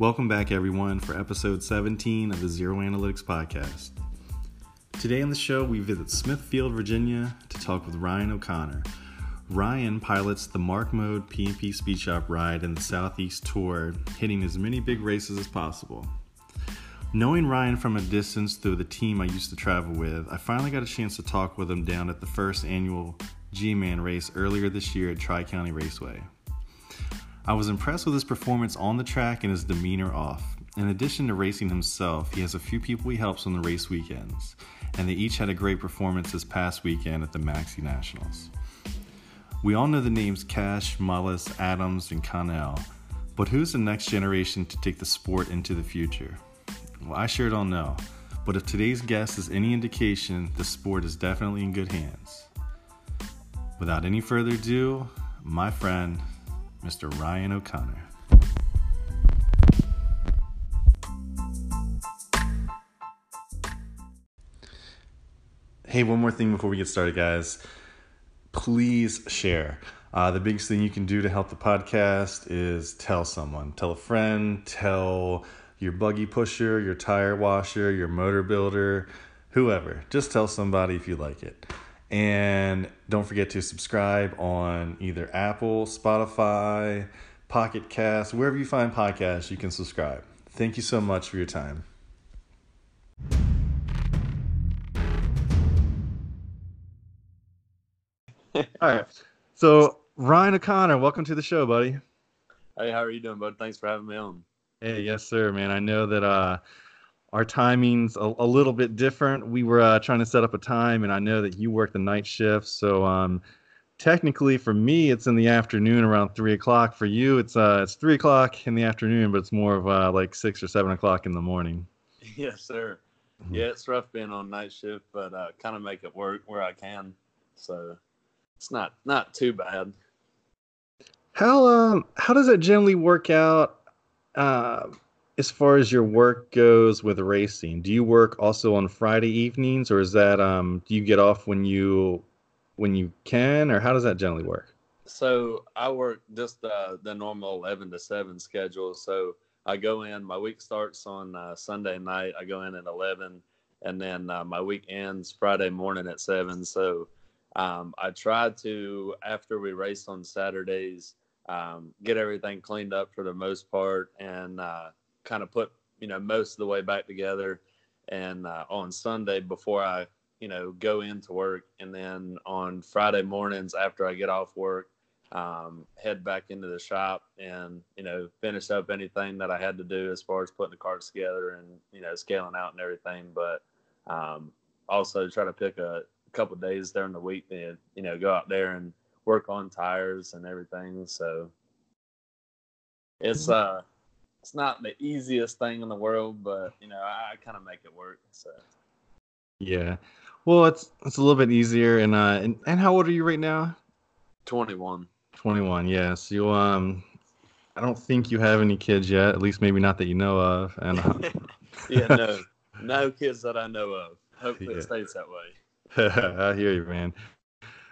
Welcome back, everyone, for episode 17 of the Zero Analytics Podcast. Today on the show, we visit Smithfield, Virginia to talk with Ryan O'Connor. Ryan pilots the Mark Mode PMP Speed Shop ride in the Southeast Tour, hitting as many big races as possible. Knowing Ryan from a distance through the team I used to travel with, I finally got a chance to talk with him down at the first annual G Man race earlier this year at Tri County Raceway. I was impressed with his performance on the track and his demeanor off. In addition to racing himself, he has a few people he helps on the race weekends, and they each had a great performance this past weekend at the Maxi Nationals. We all know the names Cash, Mullis, Adams, and Connell, but who's the next generation to take the sport into the future? Well, I sure don't know, but if today's guest is any indication, the sport is definitely in good hands. Without any further ado, my friend, Mr. Ryan O'Connor. Hey, one more thing before we get started, guys. Please share. Uh, the biggest thing you can do to help the podcast is tell someone, tell a friend, tell your buggy pusher, your tire washer, your motor builder, whoever. Just tell somebody if you like it. And don't forget to subscribe on either Apple, Spotify, Pocket Cast, wherever you find podcasts, you can subscribe. Thank you so much for your time. All right. So, Ryan O'Connor, welcome to the show, buddy. Hey, how are you doing, bud? Thanks for having me on. Hey, yes, sir, man. I know that uh, our timing's a, a little bit different. We were uh, trying to set up a time, and I know that you work the night shift. So um, technically, for me, it's in the afternoon around three o'clock. For you, it's uh, it's three o'clock in the afternoon, but it's more of uh, like six or seven o'clock in the morning. Yes, sir. Mm-hmm. Yeah, it's rough being on night shift, but uh, kind of make it work where I can. So it's not not too bad. How um how does it generally work out? Uh, as far as your work goes with racing, do you work also on Friday evenings, or is that um, do you get off when you when you can, or how does that generally work? So I work just the normal eleven to seven schedule. So I go in. My week starts on uh, Sunday night. I go in at eleven, and then uh, my week ends Friday morning at seven. So um, I try to after we race on Saturdays. Um, get everything cleaned up for the most part and uh, kind of put you know most of the way back together. And uh, on sunday before i you know go into work and then on friday mornings after i get off work um, head back into the shop and you know finish up anything that i had to do as far as putting the carts together and you know scaling out and everything. But um, also try to pick a, couple days during the week and you know go out there and work on tires and everything. So it's mm-hmm. uh it's not the easiest thing in the world, but you know, I, I kind of make it work. So. Yeah, well, it's it's a little bit easier. And uh, and, and how old are you right now? Twenty one. Twenty one. Yes, you um, I don't think you have any kids yet. At least maybe not that you know of. And uh... yeah, no, no kids that I know of. Hopefully, yeah. it stays that way. I hear you, man.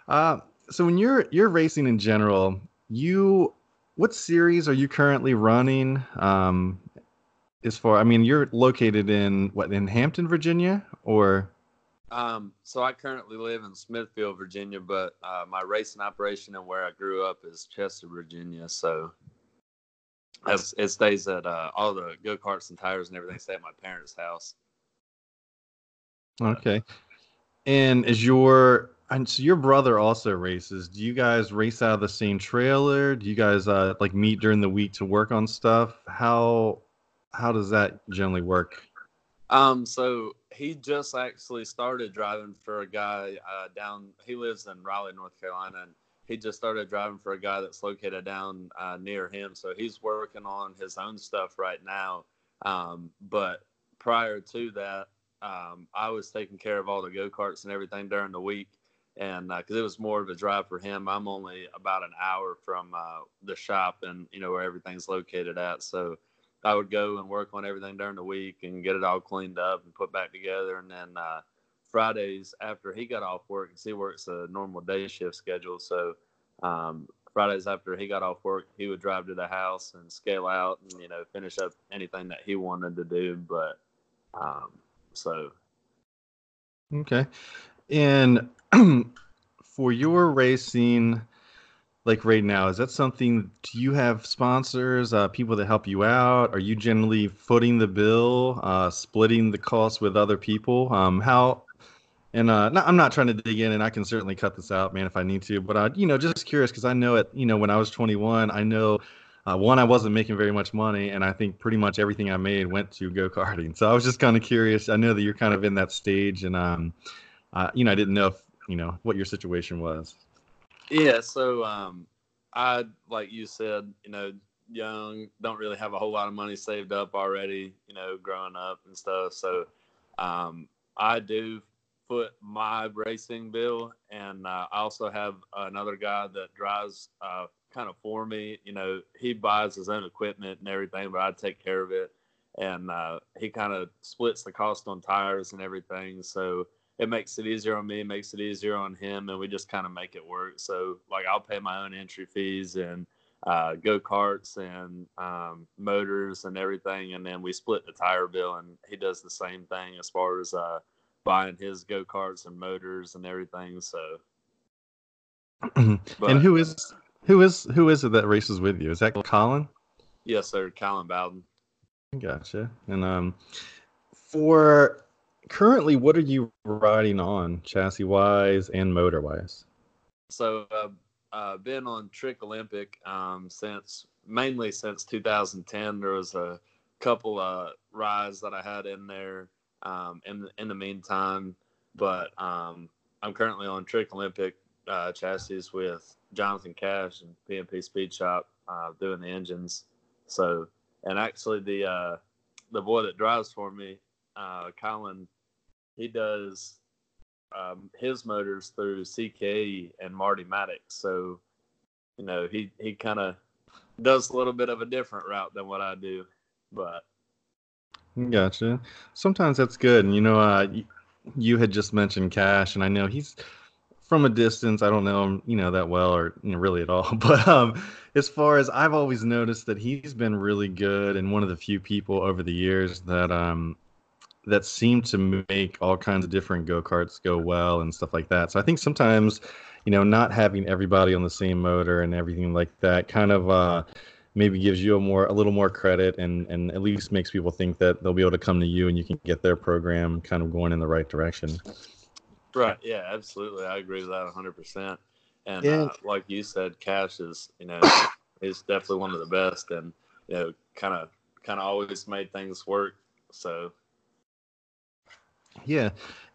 Uh, so when you're you're racing in general, you what series are you currently running? Um, as far, I mean, you're located in what in Hampton, Virginia, or? Um, so I currently live in Smithfield, Virginia, but uh, my racing operation and where I grew up is Chester, Virginia. So as it stays at uh, all the go karts and tires and everything stay at my parents' house. Okay. And is your and so your brother also races. Do you guys race out of the same trailer? Do you guys uh, like meet during the week to work on stuff? How how does that generally work? Um, so he just actually started driving for a guy uh, down. He lives in Raleigh, North Carolina, and he just started driving for a guy that's located down uh, near him. So he's working on his own stuff right now. Um, but prior to that, um, I was taking care of all the go karts and everything during the week and because uh, it was more of a drive for him. I'm only about an hour from uh, the shop and you know where everything's located at. So I would go and work on everything during the week and get it all cleaned up and put back together. And then uh, Fridays after he got off work, because he works a normal day shift schedule, so um, Fridays after he got off work, he would drive to the house and scale out and you know finish up anything that he wanted to do. But um, so okay, and for your racing like right now is that something do you have sponsors uh, people that help you out? Are you generally footing the bill uh, splitting the cost with other people? Um, how and uh, not, i'm not trying to dig in and i can certainly cut this out man if i need to but i you know just curious because i know it you know when i was 21 i know uh, one i wasn't making very much money and i think pretty much everything i made went to go-karting. So i was just kind of curious i know that you're kind of in that stage and um, you know i didn't know if you know what your situation was yeah, so um, I like you said, you know, young, don't really have a whole lot of money saved up already, you know, growing up and stuff. So um, I do foot my racing bill, and uh, I also have another guy that drives uh, kind of for me. You know, he buys his own equipment and everything, but I take care of it, and uh, he kind of splits the cost on tires and everything. So it makes it easier on me, makes it easier on him, and we just kind of make it work. So like I'll pay my own entry fees and uh, go karts and um, motors and everything, and then we split the tire bill, and he does the same thing as far as uh, buying his go karts and motors and everything. So, but, and who is who is who is it that races with you? Is that Colin? Yes, sir, Colin Bowden. Gotcha. And um, for currently, what are you riding on, chassis wise and motor wise? So, uh, uh, been on Trick Olympic um, since mainly since 2010. There was a couple of rides that I had in there um, in in the meantime, but um, I'm currently on Trick Olympic uh, chassis with Jonathan Cash and PMP Speed Shop uh, doing the engines. So, and actually the uh, the boy that drives for me, uh, Colin he does um, his motors through CKE and Marty Maddox. So, you know, he he kind of does a little bit of a different route than what I do, but. Gotcha. Sometimes that's good, and you know, uh, you, you had just mentioned Cash, and I know he's from a distance. I don't know him, you know, that well, or you know, really at all. But um, as far as I've always noticed that he's been really good, and one of the few people over the years that um, that seem to make all kinds of different go karts go well and stuff like that. So I think sometimes, you know, not having everybody on the same motor and everything like that kind of uh, maybe gives you a more a little more credit and and at least makes people think that they'll be able to come to you and you can get their program kind of going in the right direction. Right. Yeah. Absolutely. I agree with that 100. percent And yeah. uh, like you said, Cash is you know is definitely one of the best and you know kind of kind of always made things work. So yeah,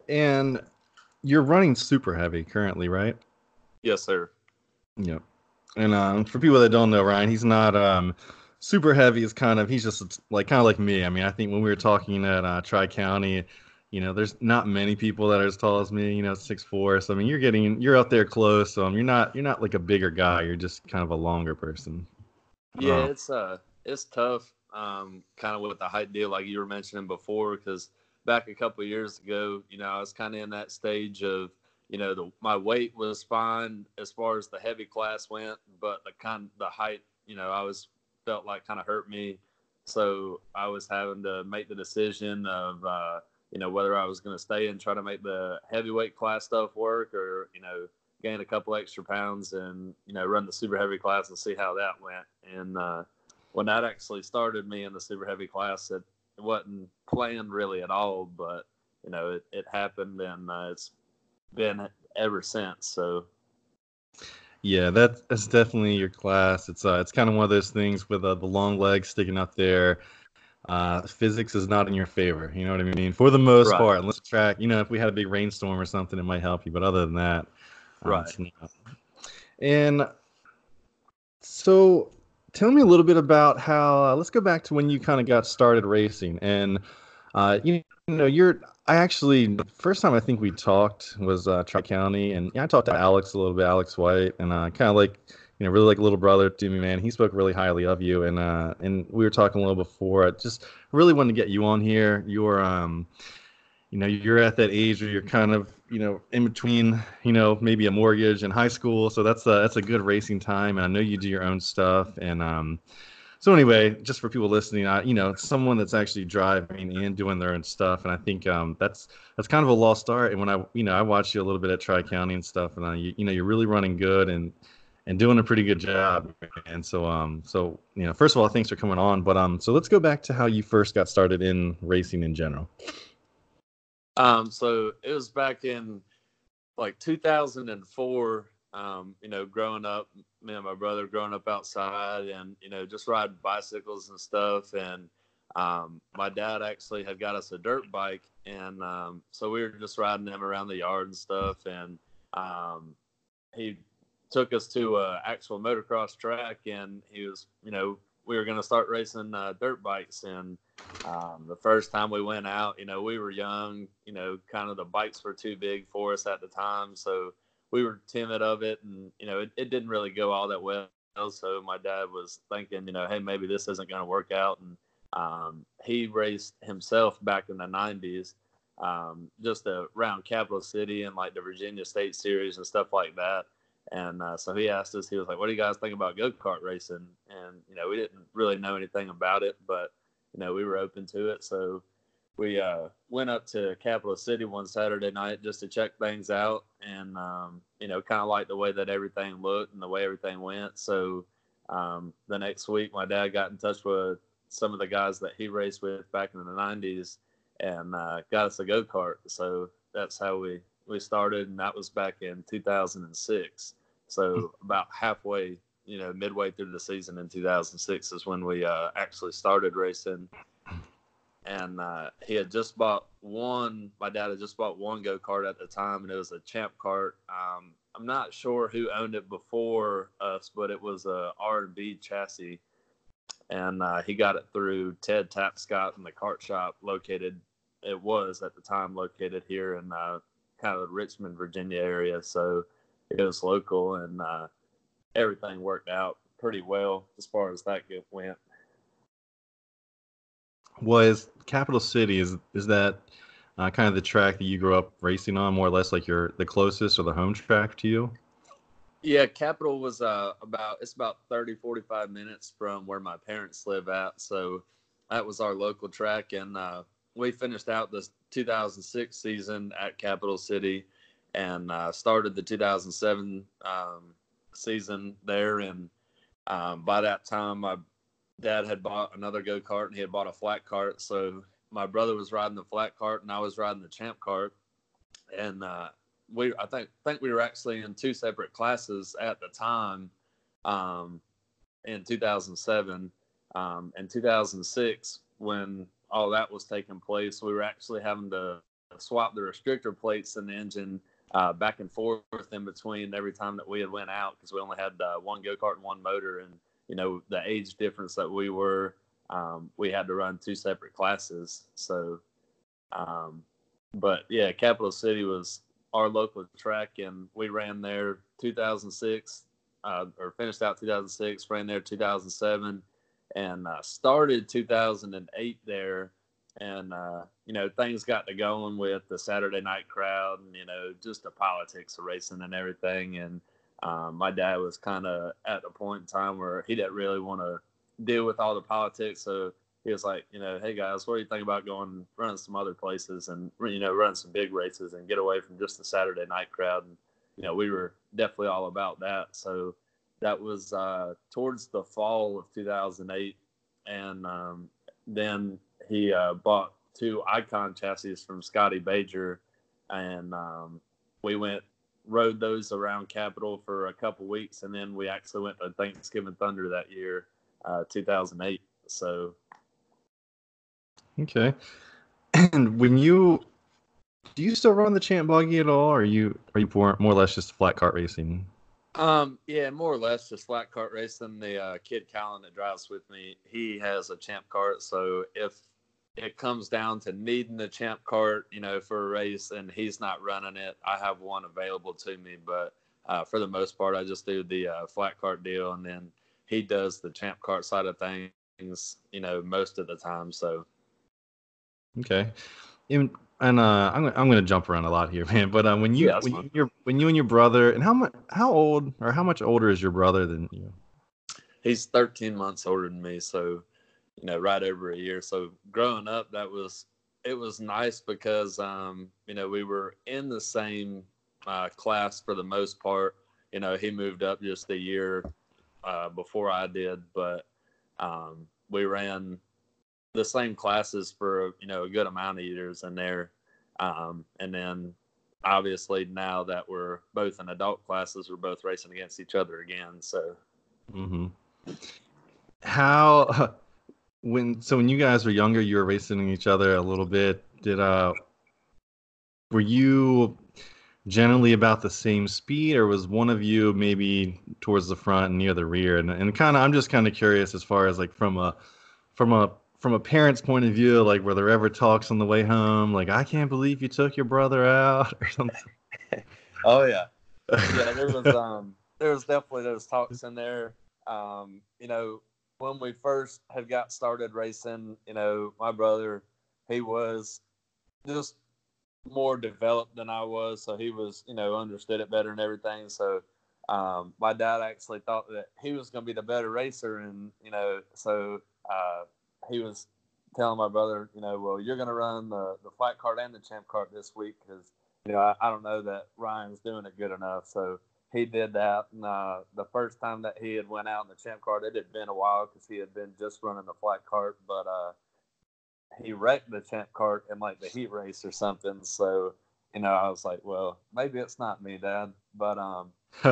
and you're running super heavy currently, right? Yes, sir. Yep. And um, for people that don't know Ryan, he's not um, super heavy. Is kind of he's just like kind of like me. I mean, I think when we were talking at uh, Tri County, you know, there's not many people that are as tall as me. You know, six four. So I mean, you're getting you're out there close. So um, you're not you're not like a bigger guy. You're just kind of a longer person. Yeah, uh, it's uh it's tough. Um, kind of with the height deal, like you were mentioning before, because back a couple years ago, you know, I was kind of in that stage of, you know, the my weight was fine as far as the heavy class went, but the kind the height, you know, I was felt like kind of hurt me. So I was having to make the decision of, uh, you know, whether I was going to stay and try to make the heavyweight class stuff work, or you know, gain a couple extra pounds and you know run the super heavy class and see how that went. And uh, when that actually started me in the super heavy class, it it wasn't planned really at all, but you know it, it happened and uh, it's been ever since. So yeah, that's that's definitely your class. It's uh, it's kind of one of those things with uh, the long legs sticking up there. Uh, physics is not in your favor. You know what I mean? For the most right. part, unless track, you know, if we had a big rainstorm or something, it might help you. But other than that, uh, right. And so tell me a little bit about how. Uh, let's go back to when you kind of got started racing, and uh, you, know, you're. I actually first time I think we talked was uh, Tri County, and yeah, I talked to Alex a little bit, Alex White, and uh, kind of like you know, really like a little brother to me, man. He spoke really highly of you, and uh, and we were talking a little before. I just really wanted to get you on here. You're um, you know you're at that age where you're kind of you know in between you know maybe a mortgage and high school. So that's a that's a good racing time. And i know you do your own stuff. And um so anyway just for people listening I, you know someone that's actually driving and doing their own stuff. And i think um that's that's kind of a lost art. And when i you know i watched you a little bit at tri county and stuff and I, you, you know you're really running good and and doing a pretty good job. And so um so you know first of all thanks for coming on. But um so let's go back to how you first got started in racing in general um, so it was back in like 2004. Um, you know, growing up, me and my brother growing up outside, and you know, just riding bicycles and stuff. And um, my dad actually had got us a dirt bike, and um, so we were just riding them around the yard and stuff. And um, he took us to a actual motocross track, and he was, you know, we were going to start racing uh, dirt bikes. And um, the first time we went out, you know, we were young, you know, kind of the bikes were too big for us at the time. So we were timid of it. And, you know, it, it didn't really go all that well. So my dad was thinking, you know, hey, maybe this isn't going to work out. And um, he raced himself back in the 90s, um, just around Capital City and like the Virginia State Series and stuff like that. And uh, so he asked us, he was like, "What do you guys think about go kart racing?" And you know, we didn't really know anything about it, but you know, we were open to it. So we uh, went up to Capital City one Saturday night just to check things out, and um, you know, kind of like the way that everything looked and the way everything went. So um, the next week, my dad got in touch with some of the guys that he raced with back in the '90s, and uh, got us a go kart. So that's how we we started, and that was back in 2006. So hmm. about halfway, you know, midway through the season in 2006 is when we uh, actually started racing. And uh, he had just bought one. My dad had just bought one go kart at the time, and it was a Champ kart. Um, I'm not sure who owned it before us, but it was a R&B chassis, and uh, he got it through Ted Tapscott in the kart shop located. It was at the time located here in uh, kind of the Richmond, Virginia area. So it was local and uh, everything worked out pretty well as far as that went. Was Capital City is is that uh, kind of the track that you grew up racing on, more or less like your the closest or the home track to you? Yeah, Capital was uh, about it's about 30, 45 minutes from where my parents live at. So that was our local track, and uh, we finished out the 2006 season at Capital City and uh, started the 2007 um, season there. And um, by that time, my dad had bought another go kart and he had bought a flat cart. So my brother was riding the flat cart and I was riding the champ cart. And uh, we, I think, think we were actually in two separate classes at the time um, in 2007. Um, in 2006, when all that was taking place, we were actually having to swap the restrictor plates in the engine uh, back and forth in between every time that we had went out because we only had uh, one go kart and one motor, and you know the age difference that we were, um, we had to run two separate classes. So, um, but yeah, Capital City was our local track, and we ran there 2006 uh, or finished out 2006, ran there 2007 and uh, started 2008 there. And, uh, you know, things got to going with the Saturday night crowd and, you know, just the politics of racing and everything. And um, my dad was kind of at a point in time where he didn't really want to deal with all the politics. So he was like, you know, hey guys, what do you think about going running some other places and, you know, running some big races and get away from just the Saturday night crowd? And, you know, we were definitely all about that. So, that was uh, towards the fall of 2008, and um, then he uh, bought two Icon chassis from Scotty Bajer, and um, we went rode those around Capital for a couple weeks, and then we actually went to Thanksgiving Thunder that year, uh, 2008. So, okay. And when you do you still run the Champ Buggy at all, or are you are you more, more or less just flat cart racing? Um, yeah, more or less just flat cart racing. The uh, kid Colin that drives with me, he has a champ cart. So if it comes down to needing the champ cart, you know, for a race and he's not running it, I have one available to me. But uh, for the most part, I just do the uh, flat cart deal, and then he does the champ cart side of things, you know, most of the time. So okay. And and uh, I'm I'm gonna jump around a lot here, man. But um, when you Yeah, when you when you and your brother, and how much how old or how much older is your brother than you? He's 13 months older than me, so you know, right over a year. So growing up, that was it was nice because um, you know we were in the same uh, class for the most part. You know, he moved up just a year uh, before I did, but um, we ran the same classes for you know a good amount of years in there, um, and then obviously now that we're both in adult classes, we're both racing against each other again. So Mm-hmm. How when so when you guys were younger, you were racing each other a little bit. Did uh were you generally about the same speed, or was one of you maybe towards the front and near the rear? And and kind of I'm just kind of curious as far as like from a from a from a parent's point of view, like were there ever talks on the way home, like I can't believe you took your brother out or something? Oh yeah, yeah. There was um, there was definitely those talks in there. Um, you know, when we first had got started racing, you know, my brother, he was just more developed than I was, so he was, you know, understood it better and everything. So, um, my dad actually thought that he was going to be the better racer, and you know, so uh, he was telling my brother, you know, well, you're going to run the the flat cart and the champ cart this week because you know, I, I don't know that Ryan's doing it good enough. So he did that. And uh, the first time that he had went out in the champ cart, it had been a while because he had been just running the flat cart, but uh, he wrecked the champ cart in like the heat race or something. So, you know, I was like, well, maybe it's not me, Dad. But um,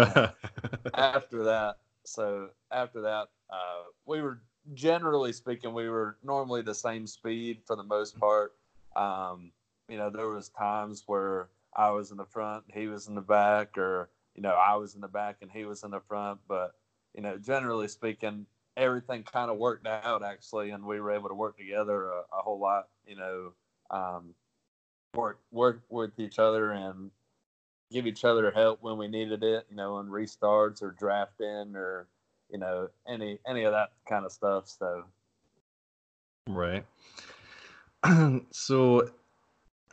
after that, so after that, uh, we were generally speaking, we were normally the same speed for the most part. Um, you know, there was times where I was in the front, he was in the back, or you know, I was in the back and he was in the front. But you know, generally speaking, everything kind of worked out actually, and we were able to work together a, a whole lot. You know, um, work work with each other and give each other help when we needed it. You know, on restarts or drafting or you know any any of that kind of stuff. So Right. so,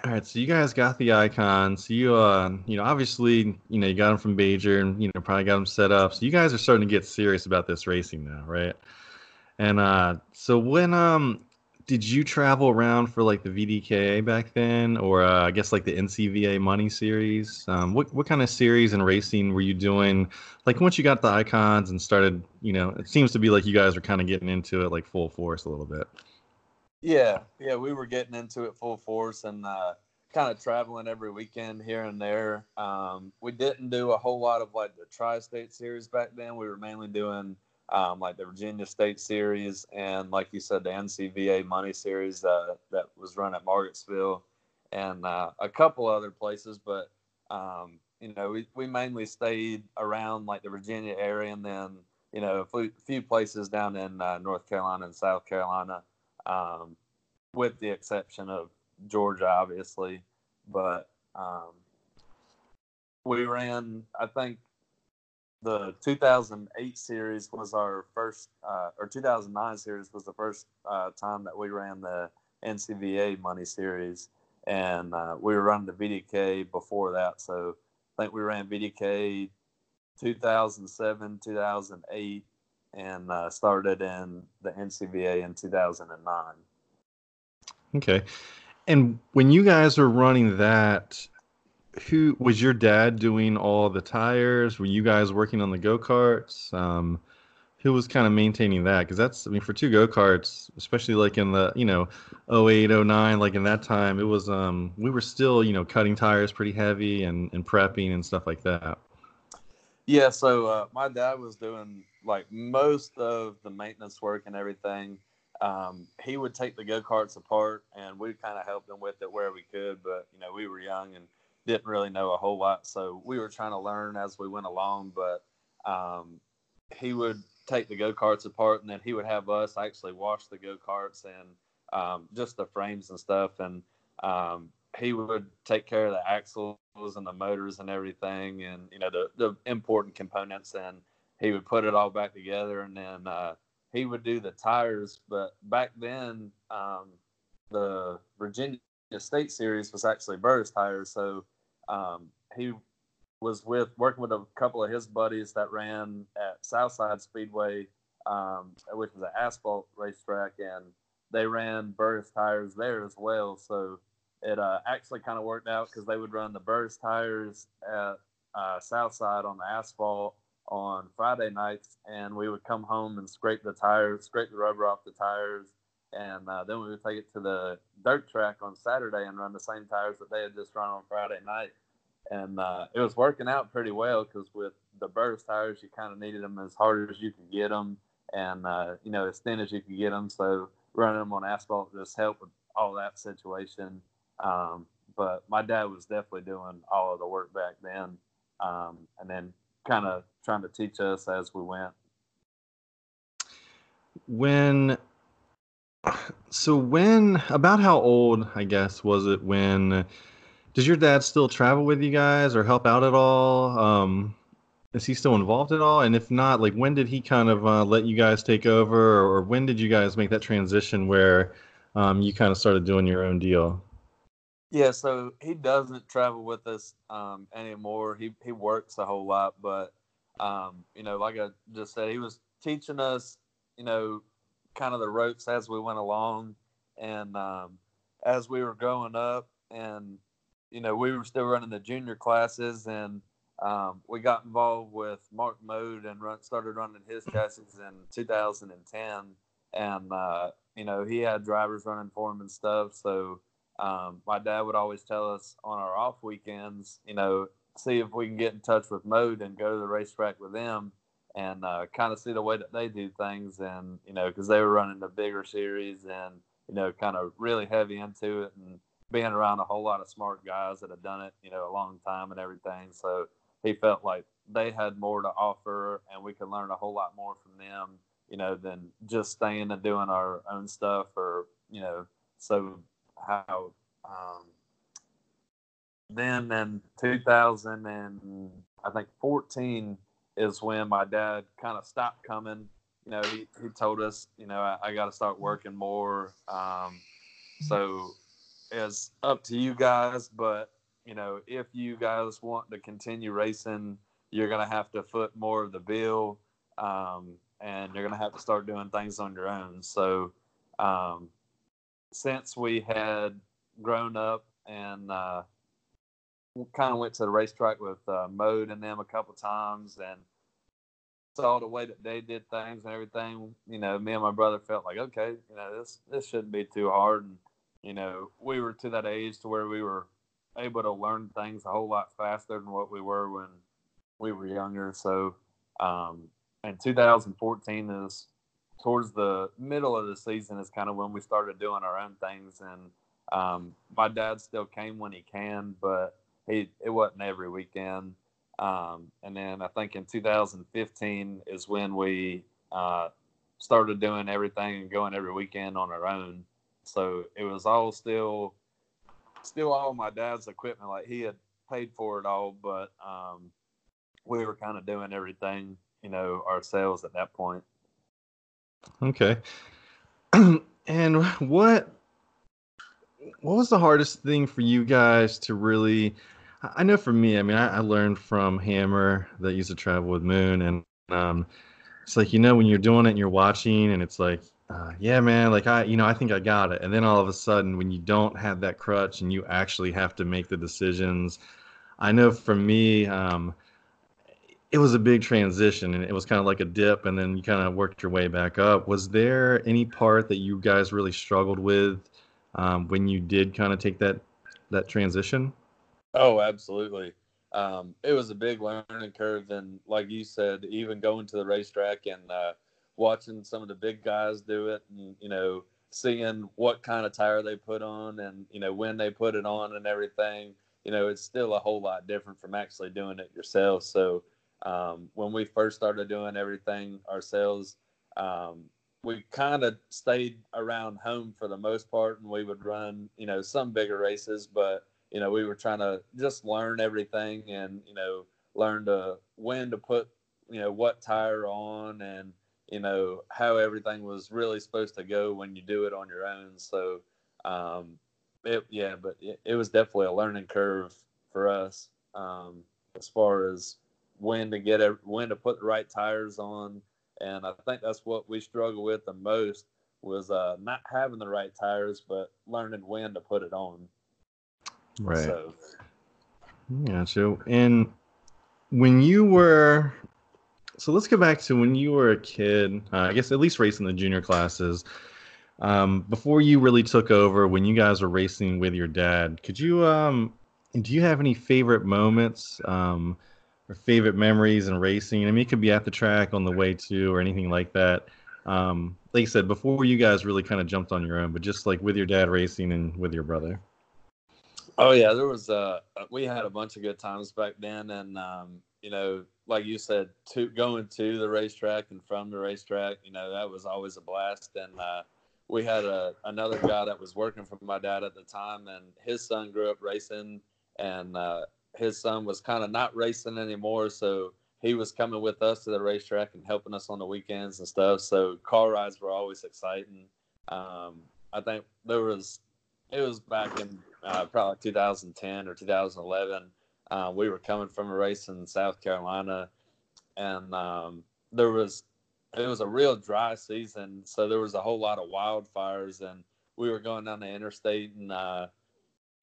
all right. So you guys got the icons. You, uh, you know, obviously, you know, you got them from Bajer, and you know, probably got them set up. So you guys are starting to get serious about this racing now, right? And uh, so when um, did you travel around for like the VDKA back then, or uh, I guess like the NCVA Money Series? Um, what what kind of series and racing were you doing? Like once you got the icons and started, you know, it seems to be like you guys were kind of getting into it like full force a little bit. Yeah, yeah, we were getting into it full force and uh, kind of traveling every weekend here and there. Um, we didn't do a whole lot of like the tri-state series back then. We were mainly doing um, like the Virginia State Series and, like you said, the NCVA Money Series uh, that was run at Margarettsville and uh, a couple other places. But um, you know, we, we mainly stayed around like the Virginia area and then you know a few, few places down in uh, North Carolina and South Carolina um, with the exception of Georgia, obviously. But um, we ran, I think, the 2008 series was our first, uh, or 2009 series was the first uh, time that we ran the NCVA Money Series, and uh, we were running the VDK before that. So I think we ran VDK 2007, 2008 and uh, started in the NCVA in 2009. Okay. And when you guys were running that, who was your dad doing all the tires? Were you guys working on the go karts? Um, who was kind of maintaining that? Because that's, I mean, for two go karts, especially like in the, you know, 08, 09, like in that time, it was, um, we were still, you know, cutting tires pretty heavy and, and prepping and stuff like that. Yeah, so uh, my dad was doing like most of the maintenance work and everything. Um, he would take the go karts apart, and we'd kind of help him with it where we could. But you know, we were young and didn't really know a whole lot, so we were trying to learn as we went along. But um, he would take the go karts apart, and then he would have us actually wash the go karts and um, just the frames and stuff. And um, he would take care of the axles and the motors and everything, and you know the the important components. And he would put it all back together, and then uh, he would do the tires. But back then, um, the Virginia State Series was actually Burris tires. So um, he was with working with a couple of his buddies that ran at Southside Speedway, um, which is an asphalt racetrack, and they ran Burris tires there as well. So it uh, actually kind of worked out because they would run the Burris tires at uh, Southside on the asphalt on Friday nights, and we would come home and scrape the tires, scrape the rubber off the tires, and uh, then we would take it to the dirt track on Saturday and run the same tires that they had just run on Friday night. And uh, it was working out pretty well because with the Burris tires, you kind of needed them as hard as you could get them, and uh, you know as thin as you could get them. So running them on asphalt just helped with all that situation. Um, but my dad was definitely doing all of the work back then, um, and then kind of trying to teach us as we went. When so when about how old I guess was it when does your dad still travel with you guys or help out at all? Um, is he still involved at all? And if not, like when did he kind of uh, let you guys take over, or, when did you guys make that transition where um, you kind of started doing your own deal? Yeah, so he doesn't travel with us um, anymore. He he works a whole lot, but um, you know, like I just said, he was teaching us, you know, kind of the ropes as we went along, and um, as we were growing up, and you know, we were still running the junior classes, and um, we got involved with Mark Mode and run, started running his chassis in 2010, and uh, you know, he had drivers running for him and stuff, so um, my dad would always tell us on our off weekends, you know, see if we can get in touch with Mode and go to the racetrack with them and uh, kind of see the way that they do things. And, you know, because they were running the bigger series and, you know, kind of really heavy into it. And being around a whole lot of smart guys that had done it, you know, a long time and everything. So he felt like they had more to offer and we could learn a whole lot more from them, you know, than just staying and doing our own stuff or, you know, so how um, then in 2000 and I think 14 is when my dad kind of stopped coming. You know, he, he told us, you know, I, I got to start working more. Um, so it's up to you guys, but you know, if you guys want to continue racing, you're to have to foot more of the bill. Um, and you're to have to start doing things on your own. So, um, since we had grown up and uh, kind of went to the racetrack with uh, Mode and them a couple times and saw the way that they did things and everything. You know, me and my brother felt like, okay, you know, this this shouldn't be too hard. And you know, we were to that age to where we were able to learn things a whole lot faster than what we were when we were younger. So, um, and 2014 is towards the middle of the season is kind of when we started doing our own things. And um, my dad still came when he can, but he it wasn't every weekend. Um, and then I think in 2015 is when we uh, started doing everything and going every weekend on our own. So it was all still, still all my dad's equipment. Like he had paid for it all, but um, we were kind of doing everything, you know, ourselves at that point. Okay. and what what was the hardest thing for you guys to really I know for me, I mean, I, I learned from Hammer that used to travel with Moon, and um, it's like you know when you're doing it and you're watching, and it's like, uh, yeah, man, like I, you know, I think I got it, and then all of a sudden, when you don't have that crutch and you actually have to make the decisions, I know for me, um, it was a big transition and it was kind of like a dip and then you kind of worked your way back up. Was there any part that you guys really struggled with um, when you did kind of take that that transition? Oh absolutely. Um, it was a big learning curve and like you said even going to the racetrack and uh, watching some of the big guys do it and you know seeing what kind of tire they put on and you know when they put it on and everything you know it's still a whole lot different from actually doing it yourself. So um, when we first started doing everything ourselves, um, we kind of stayed around home for the most part, and we would run, you know, some bigger races, but you know, we were trying to just learn everything and you know, learn to when to put, you know, what tire on and you know how everything was really supposed to go when you do it on your own. So um, it, yeah, but it, it, was definitely a learning curve for us um, as far as when to get it, when to put the right tires on, and I think that's what we struggle with the most was uh, not having the right tires, but learning when to put it on. Right. Yeah. So. Gotcha. And when you were, so let's go back to when you were a kid. Uh, I guess at least racing the junior classes. Um, before you really took over, when you guys were racing with your dad, could you um, do you have any favorite moments um, or favorite memories in racing? I mean, it could be at the track on the way to, or anything like that. Um, like I said, before you guys really kind of jumped on your own, but just like with your dad racing and with your brother. Oh yeah, there was uh we had a bunch of good times back then, and um, you know, like you said, to going to the racetrack and from the racetrack, you know, that was always a blast. And uh, we had a another guy that was working for my dad at the time, and his son grew up racing, and uh, his son was kind of not racing anymore, so he was coming with us to the racetrack and helping us on the weekends and stuff. So car rides were always exciting. Um, I think there was it was back in uh, probably 2010 or 2011. Uh, we were coming from a race in South Carolina, and um, there was it was a real dry season, so there was a whole lot of wildfires, and we were going down the interstate, and uh,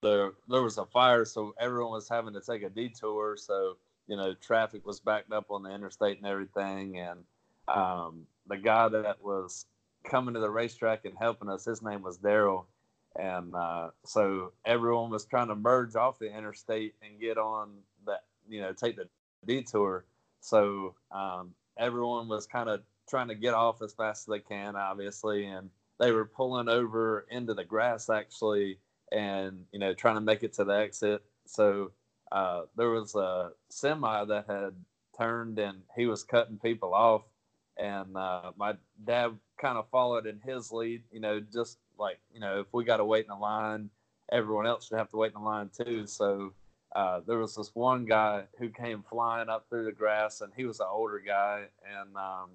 there there was a fire, so everyone was having to take a detour. So you know, traffic was backed up on the interstate and everything, and um, the guy that was coming to the racetrack and helping us, his name was Daryl and uh, so everyone was trying to merge off the interstate and get on that you know take the detour. So um, everyone was kind of trying to get off as fast as they can obviously and they were pulling over into the grass actually and you know trying to make it to the exit. So uh, there was a semi that had turned and he was cutting people off. And uh, my dad kind of followed in his lead you know just like you know if we got to wait in the line everyone else should have to wait in the line too. So uh, there was this one guy who came flying up through the grass and he was an older guy and um,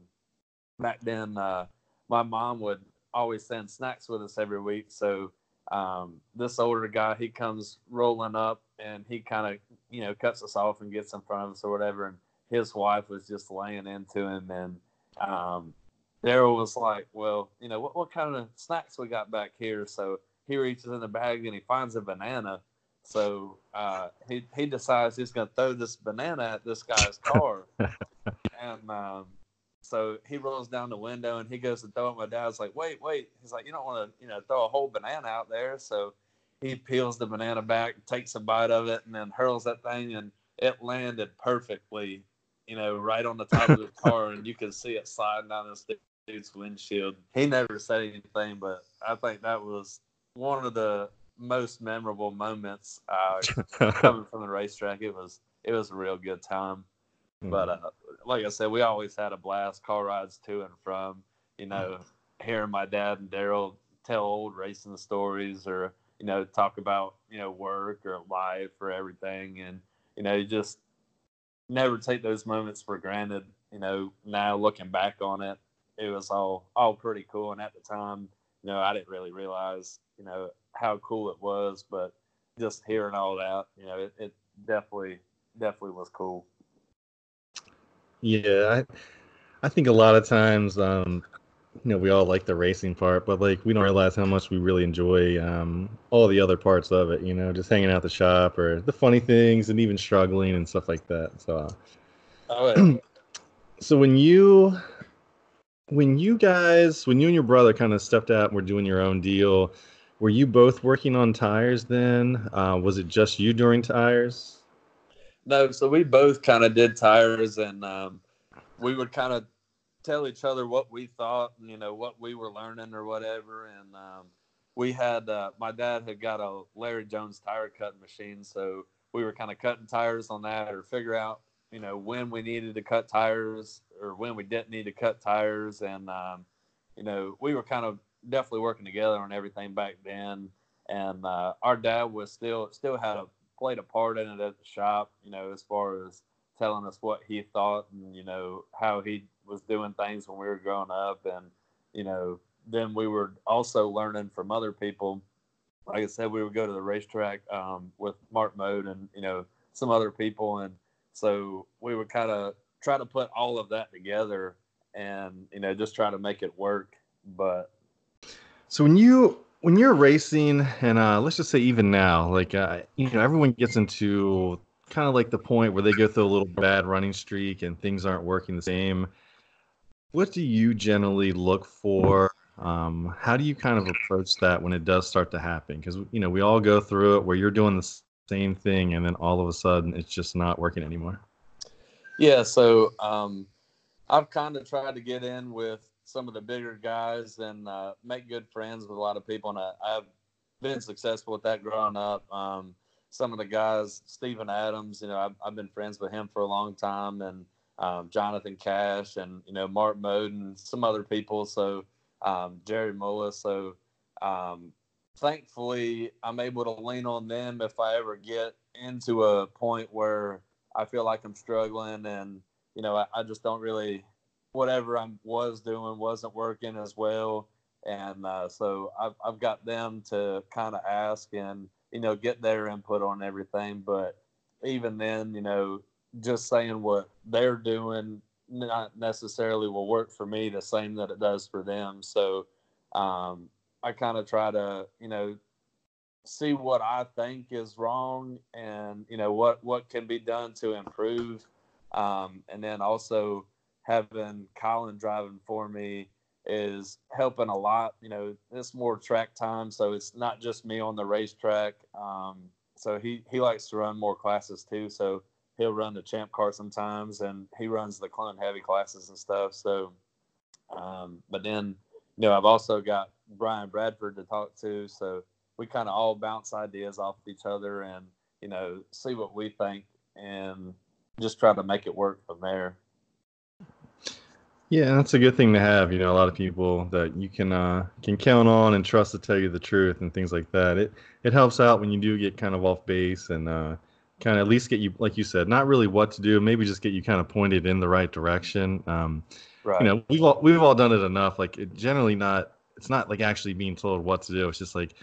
back then uh, my mom would always send snacks with us every week. So um, this older guy he comes rolling up and he kind of you know cuts us off and gets in front of us or whatever and his wife was just laying into him and um, Daryl was like, "Well, you know, what what kind of snacks we got back here?" So he reaches in the bag and he finds a banana. So uh, he he decides he's going to throw this banana at this guy's car, and um, so he rolls down the window and he goes to throw it. My dad's like, "Wait, wait!" He's like, "You don't want to, you know, throw a whole banana out there." So he peels the banana back, takes a bite of it, and then hurls that thing, and it landed perfectly, you know, right on the top of the car, and you can see it sliding down the dude's windshield. He never said anything, but I think that was one of the most memorable moments uh, coming from the racetrack. It was it was a real good time. Mm-hmm. But uh, like I said, we always had a blast. Car rides to and from. You know, hearing my dad and Daryl tell old racing stories, or you know, talk about you know work or life or everything, and you know, just never take those moments for granted. You know, now looking back on it, it was all all pretty cool. And at the time, you know, I didn't really realize, you know, how cool it was, but just hearing all that, you know, it, it definitely definitely was cool. Yeah, I I think a lot of times, um, you know, we all like the racing part, but like we don't realize how much we really enjoy um, all the other parts of it. You know, just hanging out the shop or the funny things, and even struggling and stuff like that. So, uh, oh, yeah. so when you when you guys, when you and your brother kind of stepped out and were doing your own deal, were you both working on tires then? Uh, was it just you during tires? No, so we both kind of did tires, and um, we would kind of tell each other what we thought, you know, what we were learning or whatever. And um, we had uh, my dad had got a Larry Jones tire cutting machine, so we were kind of cutting tires on that or figure out you know when we needed to cut tires or when we didn't need to cut tires. And um, you know we were kind of definitely working together on everything back then. And uh, our dad was still still had a played a part in it at the shop you know as far as telling us what he thought and you know how he was doing things when we were growing up. And you know then we were also learning from other people. Like I said, we would go to the racetrack um, with Mark Mode and you know some other people, and so we would kind of try to put all of that together and you know just try to make it work. But so when you when you're racing, and uh, let's just say even now, like uh, you know, everyone gets into kind of like the point where they go through a little bad running streak and things aren't working the same. What do you generally look for? Um, how do you kind of approach that when it does start to happen? Because you know we all go through it where you're doing the same thing and then all of a sudden it's just not working anymore. Yeah, so um, I've kind of tried to get in with some of the bigger guys and uh, make good friends with a lot of people, and I, have been successful with that growing up. Um, some of the guys, Stephen Adams, you know, I've, I've, been friends with him for a long time, and um, Jonathan Cash, and you know, Mark Mode, and some other people. So um, Jerry Mullis. So um, thankfully, I'm able to lean on them if I ever get into a point where I feel like I'm struggling, and you know, I, I just don't really whatever I was doing wasn't working as well. And uh, so I've, I've got them to kind of ask and, you know, get their input on everything. But even then, you know, just saying what they're doing not necessarily will work for me the same that it does for them. So um, I kind of try to, you know, see what I think is wrong and, you know, what, what can be done to improve. Um, and then also, having Colin driving for me is helping a lot. You know, it's more track time, so it's not just me on the racetrack. Um, so he he likes to run more classes too. So he'll run the champ car sometimes, and he runs the clone heavy classes and stuff. So, um, but then you know I've also got Brian Bradford to talk to, so we kind of all bounce ideas off of each other and you know see what we think and just try to make it work from there. Yeah, that's a good thing to have. You know, a lot of people that you can uh, can count on and trust to tell you the truth and things like that. It it helps out when you do get kind of off base and uh, kind of at least get you, like you said, not really what to do, maybe just get you kind of pointed in the right direction. Um, right. You know, we've all we've all done it enough. Like it generally not. It's not like actually being told what to do. It's just like,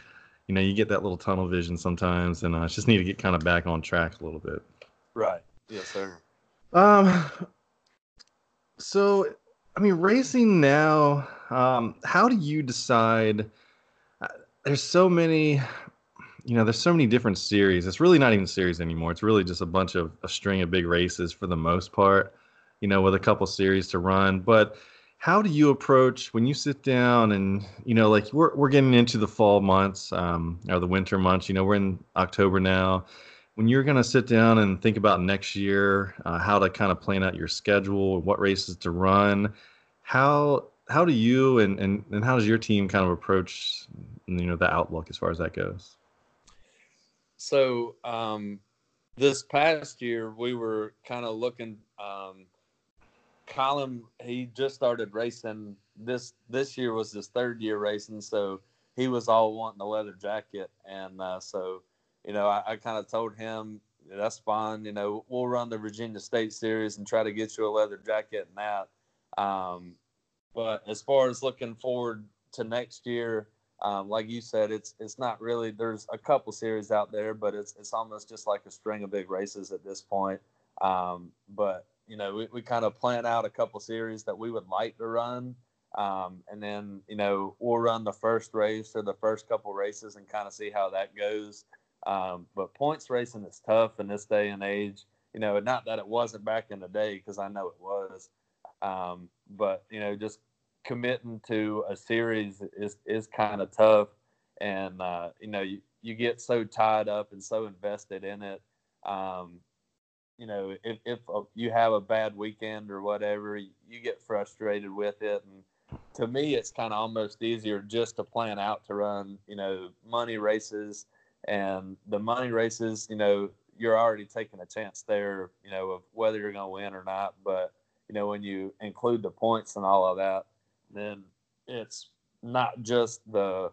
you know, you get that little tunnel vision sometimes, and uh, just need to get kind of back on track a little bit. Right. Yes, sir. Um. So I mean, racing now. Um, how do you decide? Uh, there's so many, you know, there's so many different series. It's really not even series anymore. It's really just a bunch of a string of big races for the most part. You know, with a couple series to run. But how do you approach when you sit down and you know, like we're we're getting into the fall months um, or the winter months. You know, we're in October now when you're going to sit down and think about next year, uh, how to kind of plan out your schedule, what races to run, how how do you and, and, and how does your team kind of approach you know the outlook as far as that goes? So um, this past year we were kind of looking. Um, Colin he just started racing. This this year was his third year racing, so he was all wanting a leather jacket, and uh, so you know, I, I kind of told him that's fine. You know, we'll run the Virginia State Series and try to get you a leather jacket and that. Um, but as far as looking forward to next year, um, like you said, it's it's not really. There's a couple series out there, but it's it's almost just like a string of big races at this point. Um, but you know, we, we kind of plan out a couple series that we would like to run, um, and then you know we'll run the first race or the first couple races and kind of see how that goes. Um, but points racing is tough in this day and age. You know, not that it wasn't back in the day because I know it was. Um, but you know, just committing to a series is is kind of tough, and uh, you know, you you get so tied up and so invested in it. Um, you know, if if uh, you have a bad weekend or whatever, you get frustrated with it, and to me, it's kind of almost easier just to plan out to run, you know, money races and the money races, you know, you're already taking a chance there, you know, of whether you're going to win or not. But, you know, when you include the points and all of that, then it's not just the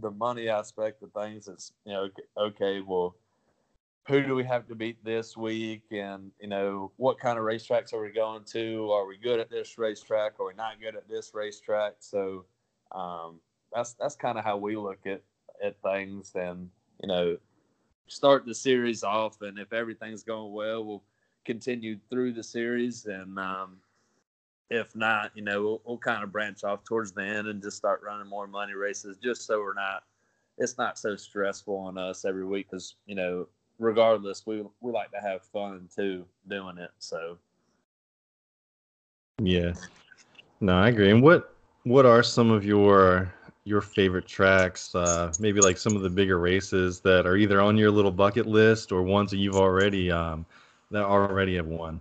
the money aspect of things. It's, you know, okay, well, who do we have to beat this week? And, you know, what kind of racetracks are we going to? Are we good at this racetrack? Are we not good at this racetrack? So um, that's that's kind of how we look at at things and you know start the series off. And if everything's going well, we'll continue through the series. And um, if not, you know, we'll, we'll kind of branch off towards the end and just start running more money races, just so we're not. It's not so stressful on us every week because you know, regardless, we we like to have fun too doing it. So. Yeah. No, I agree. And what what are some of your your favorite tracks? Uh, maybe like some of the bigger races that are either on your little bucket list or ones that you've already um, that already have won.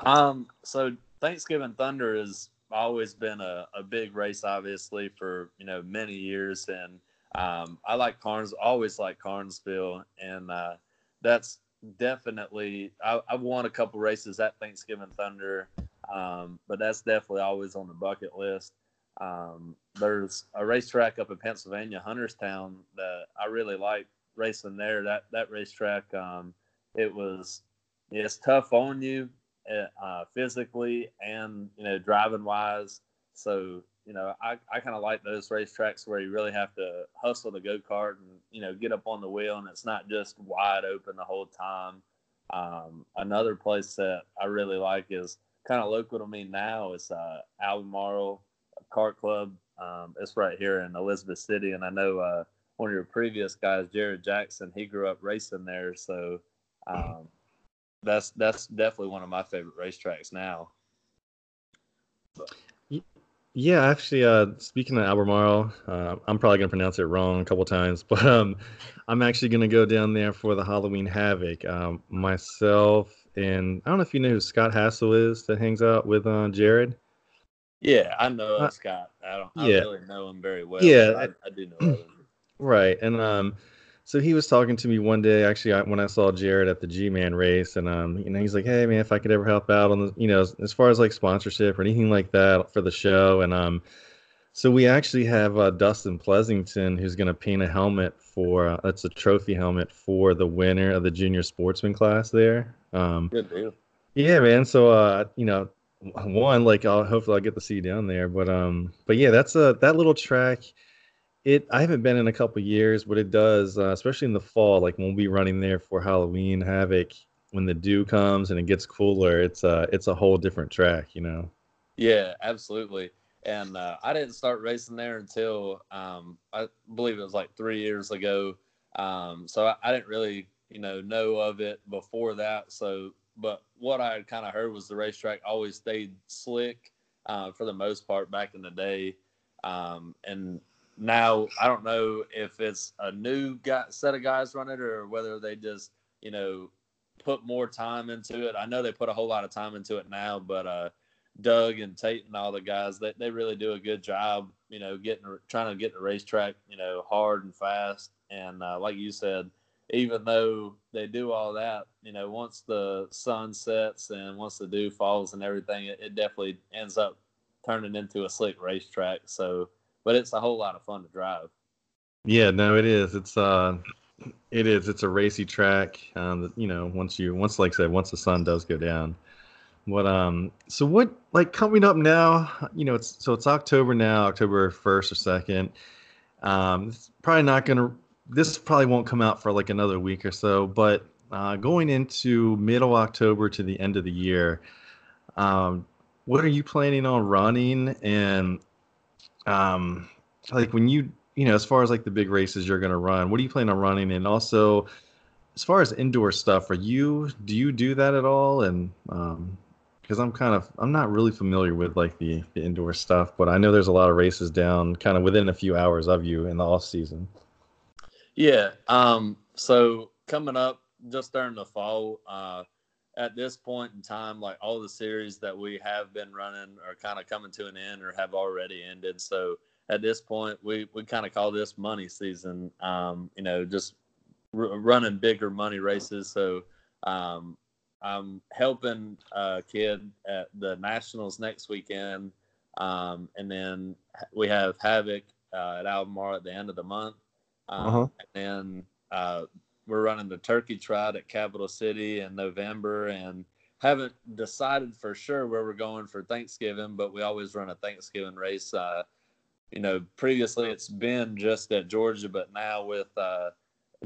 Um. So Thanksgiving Thunder has always been a, a big race, obviously for you know many years, and um, I like Carnes. Always like Carnesville, and uh, that's definitely I, have won a couple races at Thanksgiving Thunder, um, but that's definitely always on the bucket list. Um, there's a racetrack up in Pennsylvania, Hunterstown, that I really like racing there. That that racetrack, um, it was it's tough on you eh, uh, physically and you know driving wise. So you know I, I kind of like those racetracks where you really have to hustle the go kart and you know get up on the wheel and it's not just wide open the whole time. Um, another place that I really like is kind of local to me now is uh, Albemarle Kart Club. Um, it's right here in Elizabeth City, and I know uh, one of your previous guys, Jared Jackson, he grew up racing there, so um, that's that's definitely one of my favorite racetracks now. But. Yeah, actually, uh, speaking of Albemarle, uh, I'm probably gonna pronounce it wrong a couple times, but um, I'm actually gonna go down there for the Halloween Havoc. Um, myself and I don't know if you know who Scott Hassel is that hangs out with uh, Jared. Yeah, I know uh, Scott. I don't. I yeah. really know him very well. Yeah, I, I, do know him. Right, and um, so he was talking to me one day. Actually, when I saw Jared at the G-Man race, and um, you know, he's like, "Hey, man, if I could ever help out on the, you know, as, as far as like sponsorship or anything like that for the show," and um, so we actually have uh, Dustin Pleasington who's going to paint a helmet for uh, that's a trophy helmet for the winner of the junior sportsman class there. Um, Good deal. Yeah, man. So uh, you know, one like I'll hopefully I'll get to see you down there. But um, but yeah, that's a that little track. It I haven't been in a couple years, but it does, uh, especially in the fall. Like when we'll be running there for Halloween Havoc, when the dew comes and it gets cooler, it's uh it's a whole different track, you know. Yeah, absolutely. And uh, I didn't start racing there until um, I believe it was like three years ago. Um, so I, I didn't really, you know, know of it before that. So but what I kind of heard was the racetrack always stayed slick uh, for the most part back in the day. Um, and now I don't know if it's a new guy, set of guys running it or whether they just, you know, put more time into it. I know they put a whole lot of time into it now, but uh, Doug and Tate and all the guys, they, they really do a good job, you know, getting trying to get the racetrack, you know, hard and fast. And uh, like you said, even though they do all that, you know, once the sun sets and once the dew falls and everything, it, it definitely ends up turning into a slick racetrack. So, but it's a whole lot of fun to drive. Yeah, no, it is. It's uh, it is. It's a racy track. Um, you know, once you once like I said, once the sun does go down. What um, so what like coming up now? You know, it's so it's October now, October first or second. Um, it's probably not gonna this probably won't come out for like another week or so, but uh, going into middle October to the end of the year, um, what are you planning on running? And um, like when you, you know, as far as like the big races you're going to run, what are you planning on running? And also, as far as indoor stuff, are you do you do that at all? And um because I'm kind of I'm not really familiar with like the, the indoor stuff, but I know there's a lot of races down kind of within a few hours of you in the off season. Yeah. Um, so coming up just during the fall, uh, at this point in time, like all the series that we have been running are kind of coming to an end or have already ended. So at this point, we, we kind of call this money season, um, you know, just r- running bigger money races. So um, I'm helping a kid at the Nationals next weekend. Um, and then we have Havoc uh, at Albemarle at the end of the month. Um, uh-huh. And then uh, we're running the turkey trot at Capital City in November and haven't decided for sure where we're going for Thanksgiving, but we always run a Thanksgiving race. Uh, you know, previously it's been just at Georgia, but now with uh,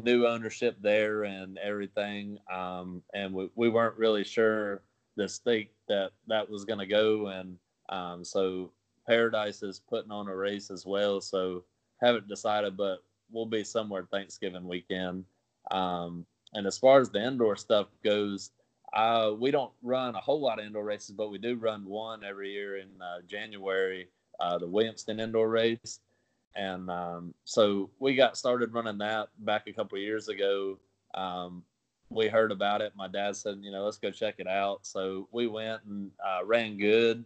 new ownership there and everything, um, and we, we weren't really sure the state that that was going to go, and um, so Paradise is putting on a race as well. So haven't decided, but we'll be somewhere Thanksgiving weekend. Um, and as far as the indoor stuff goes, uh, we don't run a whole lot of indoor races, but we do run one every year in uh, January uh, the Williamston indoor race. And um, so we got started running that back a couple years ago. Um, we heard about it. My dad said, you know, let's go check it out. So we went and uh, ran good.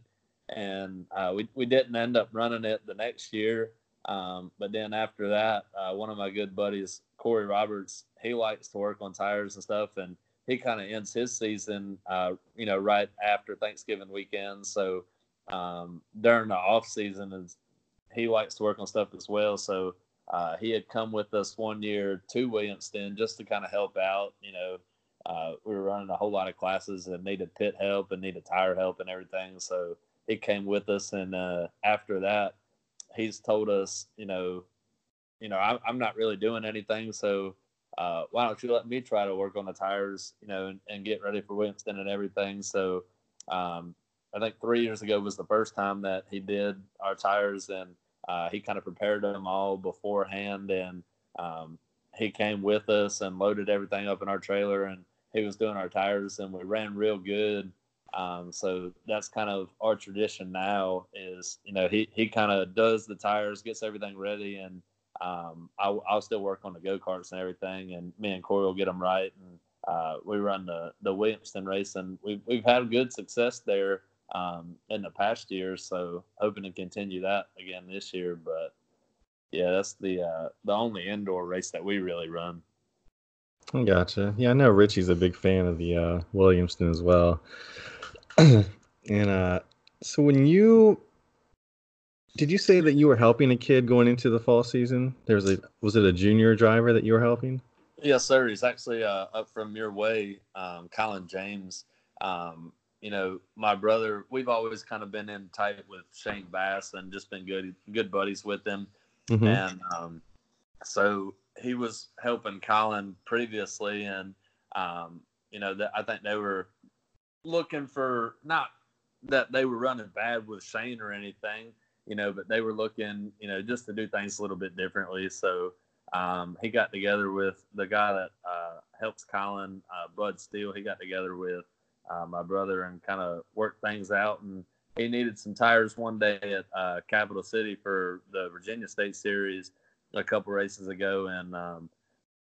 And uh, we, we didn't end up running it the next year. Um, but then after that, uh, one of my good buddies, Corey Roberts, he likes to work on tires and stuff. And he kind of ends his season, uh, you know, right after Thanksgiving weekend. So um, during the off season, and he likes to work on stuff as well. So uh, he had come with us one year to Williamston just to kind of help out. You know, uh, we were running a whole lot of classes and needed pit help and needed tire help and everything. So he came with us, and uh, after that, he's told us, you know, you know, I, I'm not really doing anything, so uh, why don't you let me try to work on the tires, you know, and, and get ready for Winston and everything. So um, I think three years ago was the first time that he did our tires, and uh, he kind of prepared them all beforehand, and um, he came with us and loaded everything up in our trailer, and he was doing our tires, and we ran real good. Um, so that's kind of our tradition now. Is you know he he kind of does the tires, gets everything ready, and um, I'll, I'll still work on the go karts and everything, and me and Corey will get them right, and uh, we run the the Williamston race, and we've we've had good success there um, in the past years. So hoping to continue that again this year. But yeah, that's the uh, the only indoor race that we really run. Gotcha. Yeah, I know Richie's a big fan of the uh, Williamston as well. and uh, so when you did you say that you were helping a kid going into the fall season? There was a was it a junior driver that you were helping? Yes, sir. He's actually uh, up from your way, um, Colin James. Um, you know, my brother, we've always kind of been in tight with Shane Bass and just been good good buddies with him. Mm-hmm. And um, so he was helping Colin previously, and um, you know, that I think they were looking for not that they were running bad with Shane or anything, you know, but they were looking, you know, just to do things a little bit differently. So um, he got together with the guy that uh, helps Colin, uh, Bud Steele. He got together with uh, my brother and kind of worked things out. And he needed some tires one day at uh, Capital City for the Virginia State Series a couple races ago, and um,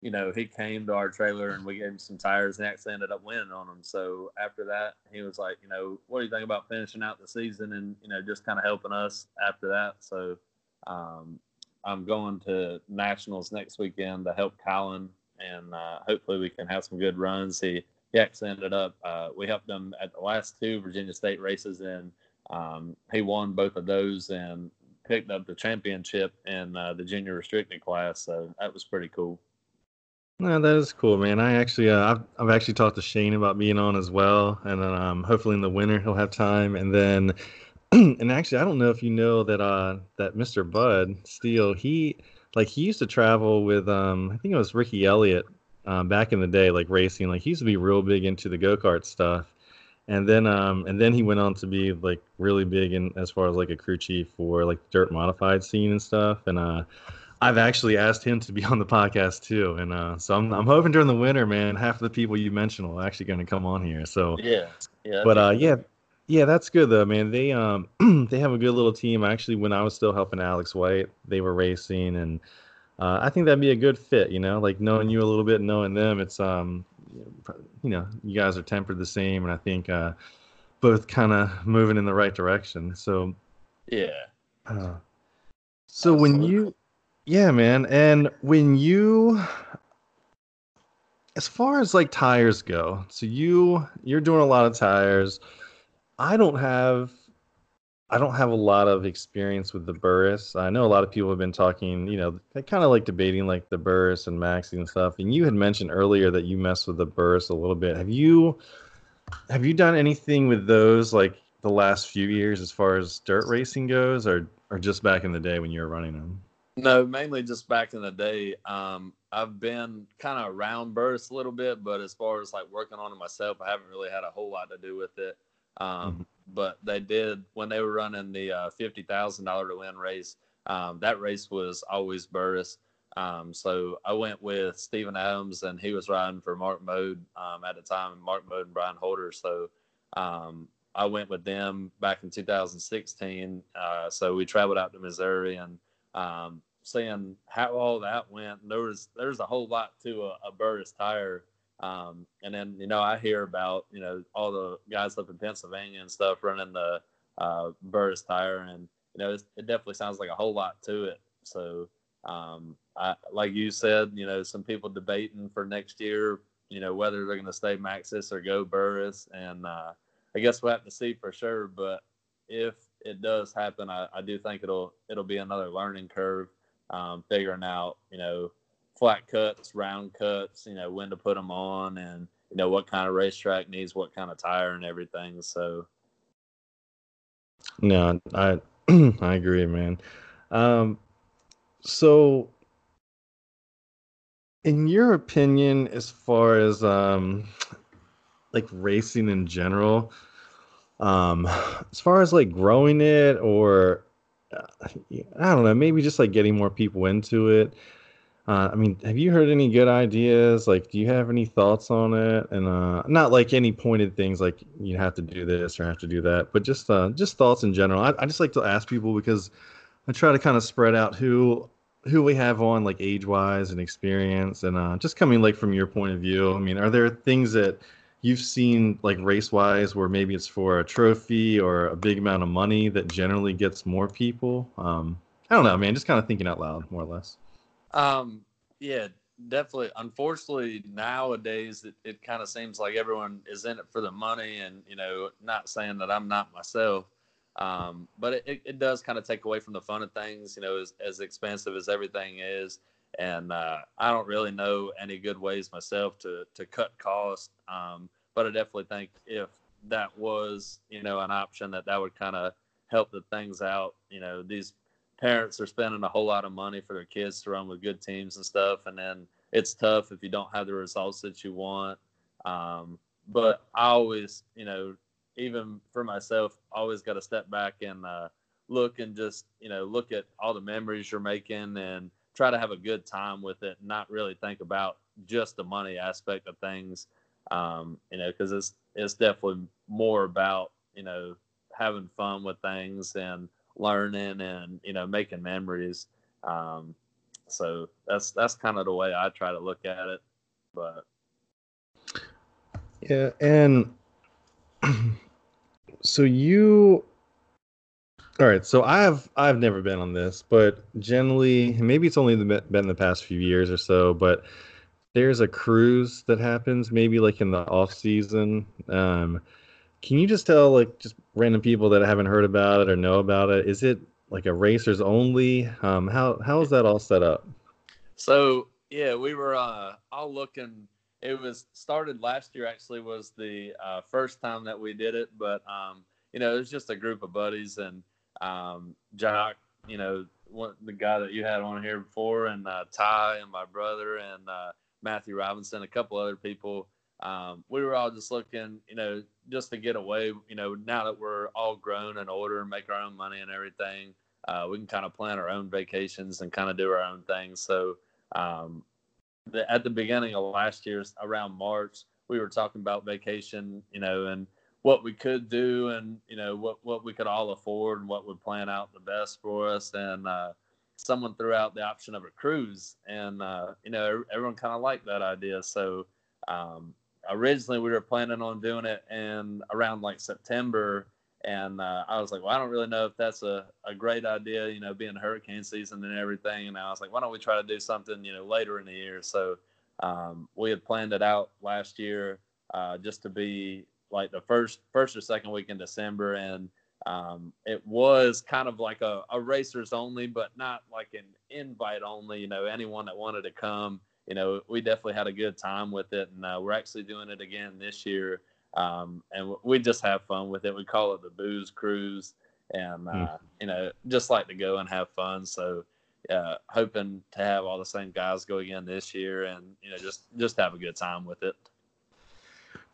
you know he came to our trailer and we gave him some tires and actually ended up winning on them. So after that, he was like, you know, what do you think about finishing out the season and you know just kind of helping us after that? So. Um, I'm going to nationals next weekend to help Colin, and uh, hopefully we can have some good runs. He he actually ended up uh, we helped him at the last two Virginia State races, and um, he won both of those and picked up the championship in uh, the junior restricted class. So that was pretty cool. No, that is cool, man. I actually, uh, I've, I've actually talked to Shane about being on as well, and then um, hopefully in the winter he'll have time. And then, and actually, I don't know if you know that uh, that Mr. Bud Steele, he like he used to travel with um, I think it was Ricky Elliott um, back in the day, like racing. Like he used to be real big into the go kart stuff, and then um, and then he went on to be like really big in as far as like a crew chief for like dirt modified scene and stuff. And uh, I've actually asked him to be on the podcast too, and uh, so I'm I'm hoping during the winter, man, half of the people you mentioned will actually going to come on here. So yeah, yeah. But uh, yeah. Yeah, that's good though, man. They um they have a good little team. Actually, when I was still helping Alex White, they were racing, and uh, I think that'd be a good fit. You know, like knowing you a little bit, knowing them. It's um, you know, you guys are tempered the same, and I think uh, both kind of moving in the right direction. So yeah. Uh, so Absolutely. when you, yeah, man, and when you, as far as like tires go, so you you're doing a lot of tires. I don't have I don't have a lot of experience with the Burris. I know a lot of people have been talking, you know, they kind of like debating like the Burris and Maxxis and stuff. And you had mentioned earlier that you mess with the Burris a little bit. Have you have you done anything with those like the last few years as far as dirt racing goes, or or just back in the day when you were running them? No, mainly just back in the day. Um, I've been kind of around Burris a little bit, but as far as like working on it myself, I haven't really had a whole lot to do with it. Um, mm-hmm. But they did when they were running the uh, fifty thousand dollar to win race. Um, that race was always Burris. Um, so I went with Stephen Adams, and he was riding for Mark Mode um, at the time, Mark Mode and Brian Holder. So um, I went with them back in 2016. Uh, so we traveled out to Missouri and um, seeing how all that went. There was there's a whole lot to a, a Burris tire. Um, and then you know I hear about you know all the guys up in Pennsylvania and stuff running the uh, Burris tire, and you know it definitely sounds like a whole lot to it. So um, I, like you said, you know some people debating for next year, you know whether they're going to stay Maxxis or go Burris, and uh, I guess we'll have to see for sure. But if it does happen, I, I do think it'll it'll be another learning curve, um, figuring out you know flat cuts, round cuts, you know when to put them on, and you know what kind of racetrack needs what kind of tire and everything. So. No, I I agree, man. Um, so in your opinion, as far as um, like racing in general, um, as far as like growing it or I don't know, maybe just like getting more people into it. Uh, I mean, have you heard any good ideas? Like, do you have any thoughts on it? And uh, not like any pointed things, like you have to do this or have to do that, but just uh, just thoughts in general. I, I just like to ask people because I try to kind of spread out who who we have on, like age wise and experience, and uh, just coming like from your point of view. I mean, are there things that you've seen like race wise where maybe it's for a trophy or a big amount of money that generally gets more people um i don't know man just kind of thinking out loud more or less. Um yeah definitely. Unfortunately nowadays it, it kind of seems like everyone is in it for the money and you know not saying that i'm not myself um, but it, it does kind of take away from the fun of things you know as, as expensive as everything is and uh, I don't really know any good ways myself to to cut costs. Um, but I definitely think if that was you know an option that that would kind of help the things out. You know, these parents are spending a whole lot of money for their kids to run with good teams and stuff, and then it's tough if you don't have the results that you want. Um, but I always, you know, even for myself, always got to step back and uh, look and just, you know, look at all the memories you're making and try to have a good time with it, not really think about just the money aspect of things. Um, you know, because it's it's definitely more about you know having fun with things and learning and you know making memories. Um, so that's that's kind of the way I try to look at it. But yeah, and so you all right, so I've I've never been on this, but generally, maybe it's only been the past few years or so, but there's a cruise that happens maybe like in the off season. Um, can you just tell like just random people that haven't heard about it or know about it? Is it like a racers only? Um, how how is that all set up? So yeah, we were uh, all looking. It was started last year. Actually, was the uh, first time that we did it, but um, you know, it was just a group of buddies and um, Jock, you know, one, the guy that you had on here before, and uh, Ty and my brother and uh, Matthew Robinson, a couple other people. Um, we were all just looking, you know, just to get away. You know, now that we're all grown and older and make our own money and everything, uh, we can kind of plan our own vacations and kind of do our own things. So, um, the, at the beginning of last year, around March, we were talking about vacation, you know, and what we could do and you know what what we could all afford and what would plan out the best for us. And uh, someone threw out the option of a cruise and uh, you know everyone kind of liked that idea. So um, originally we were planning on doing it in around like september. And uh, i was like well i don't really know if that's a, a great idea you know being hurricane season and everything. And i was like why don't we try to do something you know later in the year? So um, we had planned it out last year uh, just to be like the first first or second week in December, and um, it was kind of like a, a racers only, but not like an invite only. You know, anyone that wanted to come, you know, we definitely had a good time with it, and uh, we're actually doing it again this year. Um, and we just have fun with it. We call it the booze cruise, and uh, mm. you know just like to go and have fun. So uh, hoping to have all the same guys go again this year, and you know just just have a good time with it.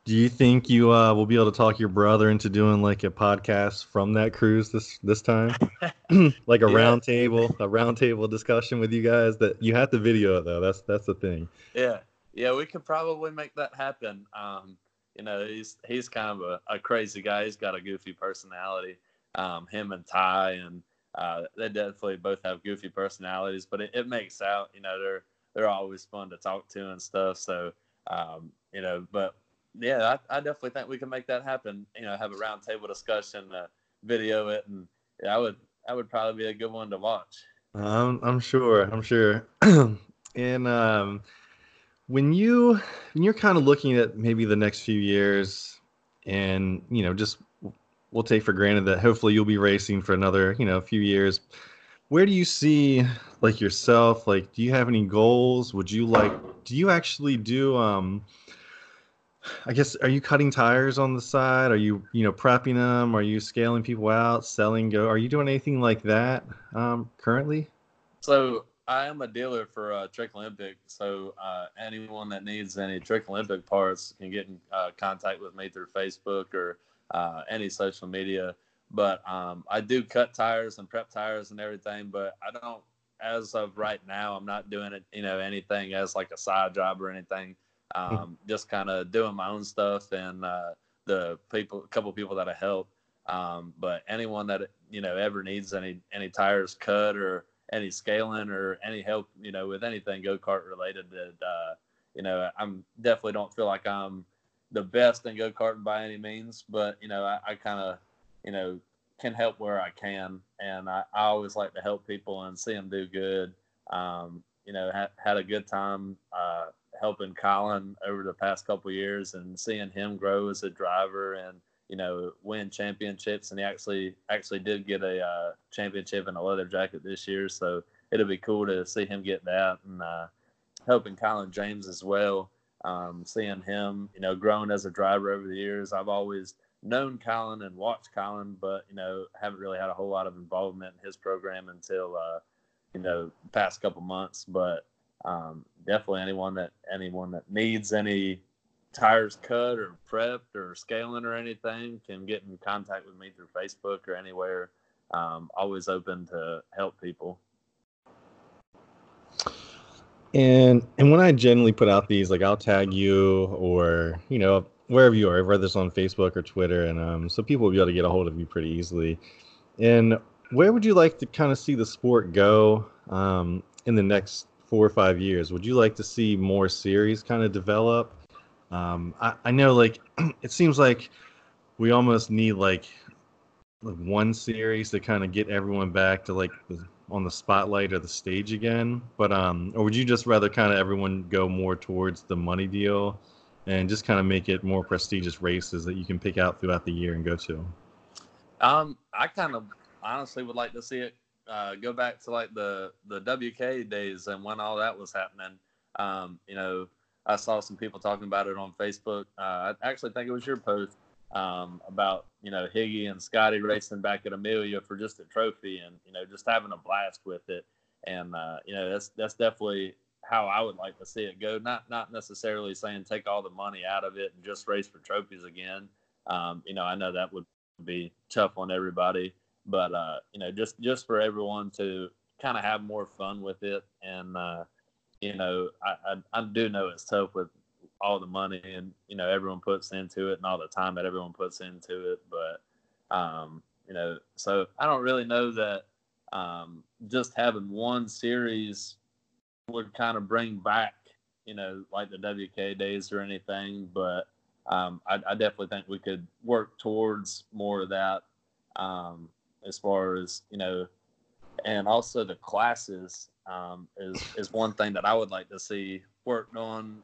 Do you think you uh, will be able to talk your brother into doing like a podcast from that cruise this this time, like a yeah. roundtable, a roundtable discussion with you guys? That you have to video it though. That's that's the thing. Yeah, yeah, we could probably make that happen. Um, you know, he's he's kind of a, a crazy guy. He's got a goofy personality. Um, him and Ty, and uh, they definitely both have goofy personalities, but it, it makes out. You know, they're they're always fun to talk to and stuff. So, um, you know, but yeah, I, I, definitely think we can make that happen. You know, have a roundtable discussion, uh, video it, and yeah, I would that would probably be a good one to watch. I'm sure. I'm sure. and um, when you when you're kind of looking at maybe the next few years, and you know, just we'll take for granted that hopefully you'll be racing for another you know a few years. Where do you see like yourself? Like, do you have any goals? Would you like? Do you actually do um? I guess are you cutting tires on the side? Are you you know prepping them? Are you scaling people out, selling go? Are you doing anything like that um, currently? So I am a dealer for uh, Trek Olympic. So uh, anyone that needs any Trek Olympic parts can get in uh, contact with me through Facebook or uh, any social media. But um, I do cut tires and prep tires and everything. But I don't, as of right now, I'm not doing it. You know anything as like a side job or anything. Mm-hmm. um, just kind of doing my own stuff and uh, the people, a couple people that I help. Um, but anyone that you know ever needs any any tires cut or any scaling or any help, you know, with anything go kart related, that uh, you know, I'm definitely don't feel like I'm the best in go karting by any means, but you know, I, I kind of, you know, can help where I can, and I, I always like to help people and see them do good. Um, you know, ha- had a good time uh, helping Colin over the past couple years and seeing him grow as a driver and you know win championships. And he actually actually did get a uh, championship in a leather jacket this year. So it'll be cool to see him get that and uh, helping Colin James as well. Um, seeing him you know growing as a driver over the years. I've always known Colin and watched Colin but you know haven't really had a whole lot of involvement in his program until uh, you know past couple months. But um, definitely anyone that anyone that needs any tires cut or prepped or scaling or anything can get in contact with me through Facebook or anywhere. Um, always open to help people. And and when I generally put out these, like I'll tag you or you know wherever you are, whether it's on Facebook or Twitter, and um, so people will be able to get a hold of you pretty easily. And where would you like to kind of see the sport go um, in the next four or five years, would you like to see more series kind of develop? Um, I, I know, like, it seems like we almost need like, one series to kind of get everyone back to like the, on the spotlight or the stage again. But um, or would you just rather kind of everyone go more towards the money deal and just kind of make it more prestigious races that you can pick out throughout the year and go to? Um, I kind of honestly would like to see it uh, go back to like the the WK days and when all that was happening. Um, you know, I saw some people talking about it on Facebook. Uh, I actually think it was your post um, about you know Higgy and Scotty racing back at Amelia for just a trophy and you know just having a blast with it. And uh, you know that's that's definitely how I would like to see it go. Not not necessarily saying take all the money out of it and just race for trophies again. Um, you know, I know that would be tough on everybody but uh, you know, just just for everyone to kind of have more fun with it, and uh, you know, I, I, I do know it's tough with all the money and you know everyone puts into it and all the time that everyone puts into it, but um, you know, so I don't really know that um, just having one series would kind of bring back you know like the WK days or anything, but um, I, I, definitely think we could work towards more of that. Um, as far as you know, and also the classes um, is is one thing that I would like to see worked on.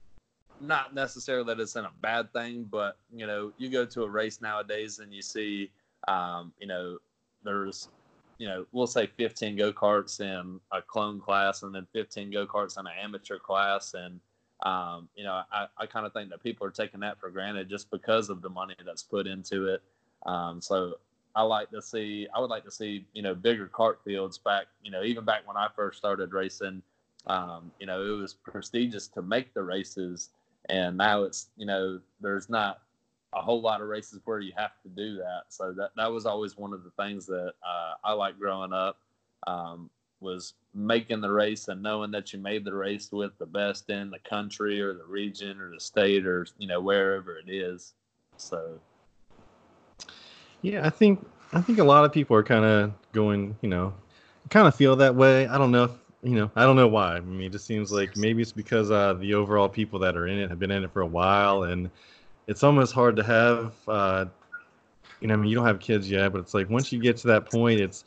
Not necessarily that it's in a bad thing, but you know, you go to a race nowadays and you see, um, you know, there's, you know, we'll say 15 go karts in a clone class, and then 15 go karts in an amateur class, and um, you know, I, I kind of think that people are taking that for granted just because of the money that's put into it. Um, so I like to see. I would like to see you know bigger cart fields back. You know, even back when I first started racing, um, you know, it was prestigious to make the races, and now it's you know there's not a whole lot of races where you have to do that. So that that was always one of the things that uh, I liked growing up um, was making the race and knowing that you made the race with the best in the country or the region or the state or you know wherever it is. So yeah, I think I think a lot of people are kind of going, you know, kind of feel that way. I don't know if you know, I don't know why. I mean, it just seems like maybe it's because uh, the overall people that are in it have been in it for a while, and it's almost hard to have. Uh, you know, I mean, you don't have kids yet, but it's like once you get to that point, it's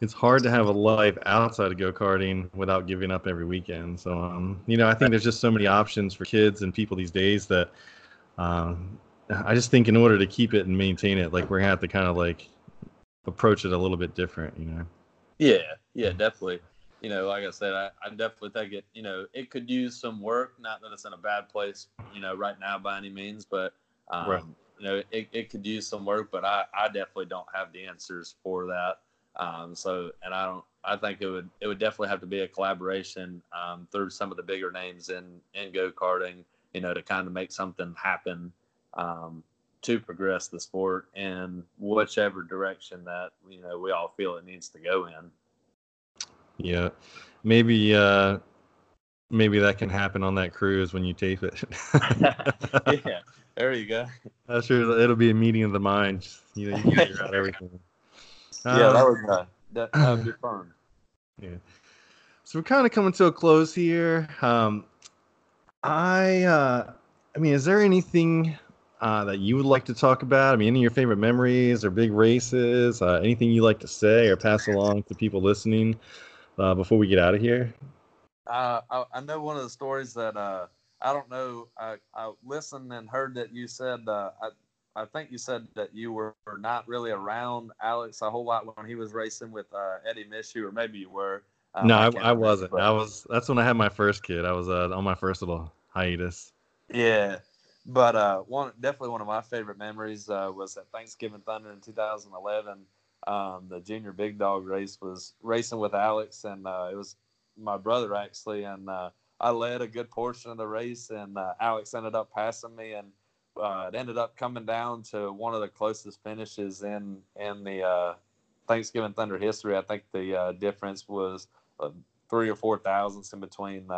it's hard to have a life outside of go karting without giving up every weekend. So, um, you know, I think there's just so many options for kids and people these days that um, I just think in order to keep it and maintain it, like we're gonna have to kind of like approach it a little bit different, you know. Yeah, yeah, definitely. You know, like I said, I, I definitely think it. You know, it could use some work. Not that it's in a bad place, you know, right now by any means, but um, right. you know, it, it could use some work. But I, I definitely don't have the answers for that. Um, so, and I don't. I think it would it would definitely have to be a collaboration um, through some of the bigger names in in go karting. You know, to kind of make something happen um, to progress the sport in whichever direction that you know we all feel it needs to go in. Yeah, maybe uh, maybe that can happen on that cruise when you tape it. yeah, there you go. I'm sure it'll be a meeting of the minds. You know, you figure out everything. Um, yeah, that would uh, that, that would be fun. Yeah. So we're kind of coming to a close here. Um, I, uh, I mean, is there anything uh, that you would like to talk about? I mean, any of your favorite memories or big races? Uh, anything you like to say or pass along to people listening uh, before we get out of here? Uh, I, I, know one of the stories that uh, I don't know. I, I, listened and heard that you said. Uh, I, I think you said that you were not really around Alex a whole lot when he was racing with Eddie Mishu, or maybe you were. Um, no, I, I, wasn't. But... I was. That's when I had my first kid. I was on my first little hiatus. Yeah, but uh, one definitely one of my favorite memories uh, was at Thanksgiving Thunder in 2011. Um, the junior big dog race was racing with Alex, and uh, it was my brother actually, and uh, I led a good portion of the race, and uh, Alex ended up passing me, and uh, it ended up coming down to one of the closest finishes in in the Thanksgiving Thunder history. I think the difference was three or four thousandths in between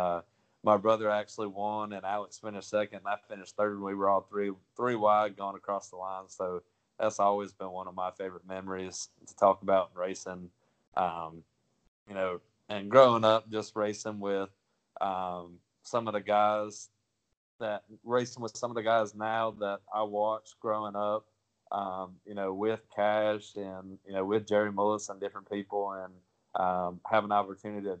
my brother actually won and Alex finished second and I finished third and we were all three three wide going across the line. So that's always been one of my favorite memories to talk about racing. Um, you know, and growing up just racing with um, some of the guys that racing with some of the guys now that I watched growing up, um, you know, with Cash and, you know, with Jerry Mullis and different people and um, have an opportunity to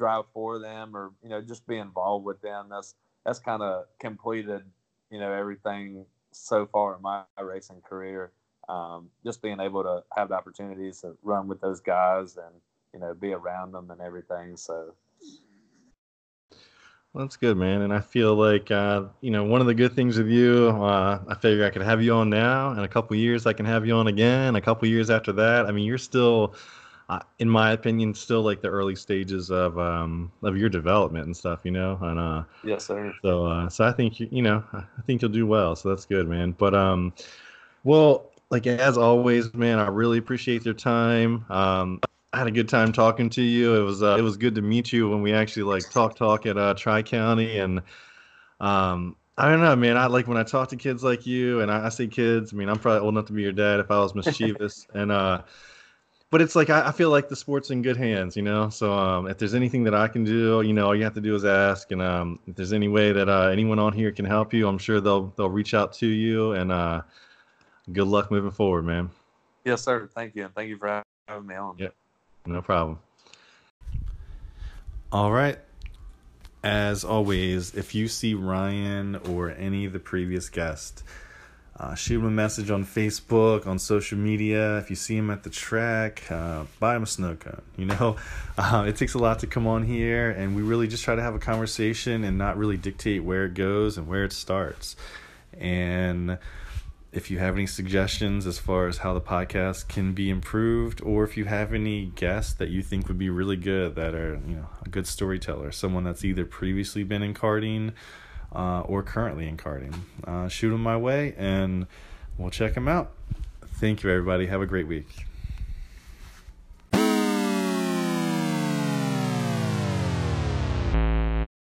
drive for them or you know just be involved with them. That's that's kind of completed you know everything so far in my racing career. Um, just being able to have the opportunities to run with those guys and you know be around them and everything. So. Well, that's good, man. And I feel like, uh, you know, one of the good things with you, uh, I figure I could have you on now. In a couple years, I can have you on again. A couple years after that, I mean, you're still in my opinion, still like the early stages of um of your development and stuff, you know. And uh, yes, sir. So uh, so I think you you know I think you'll do well. So that's good, man. But um, well, like as always, man, I really appreciate your time. Um, I had a good time talking to you. It was uh, it was good to meet you when we actually like talk talk at uh, Tri County and um. I don't know, man. I like when I talk to kids like you, and I, I say kids. I mean, I'm probably old enough to be your dad if I was mischievous, and uh, but it's like I, I, feel like the sport's in good hands, you know. So um, if there's anything that I can do, you know, all you have to do is ask. And um, if there's any way that uh, anyone on here can help you, I'm sure they'll they'll reach out to you. And uh, good luck moving forward, man. Yes, sir. Thank you, and thank you for having me on. Yep, no problem. All right. As always, if you see Ryan or any of the previous guests uh, shoot him a message on Facebook, on social media. If you see him at the track, uh, buy him a snow cone. You know, uh, it takes a lot to come on here, and we really just try to have a conversation and not really dictate where it goes and where it starts. And if you have any suggestions as far as how the podcast can be improved, or if you have any guests that you think would be really good that are, you know, a good storyteller, someone that's either previously been in karting uh, or currently in karting, uh, shoot them my way and we'll check them out. Thank you, everybody. Have a great week.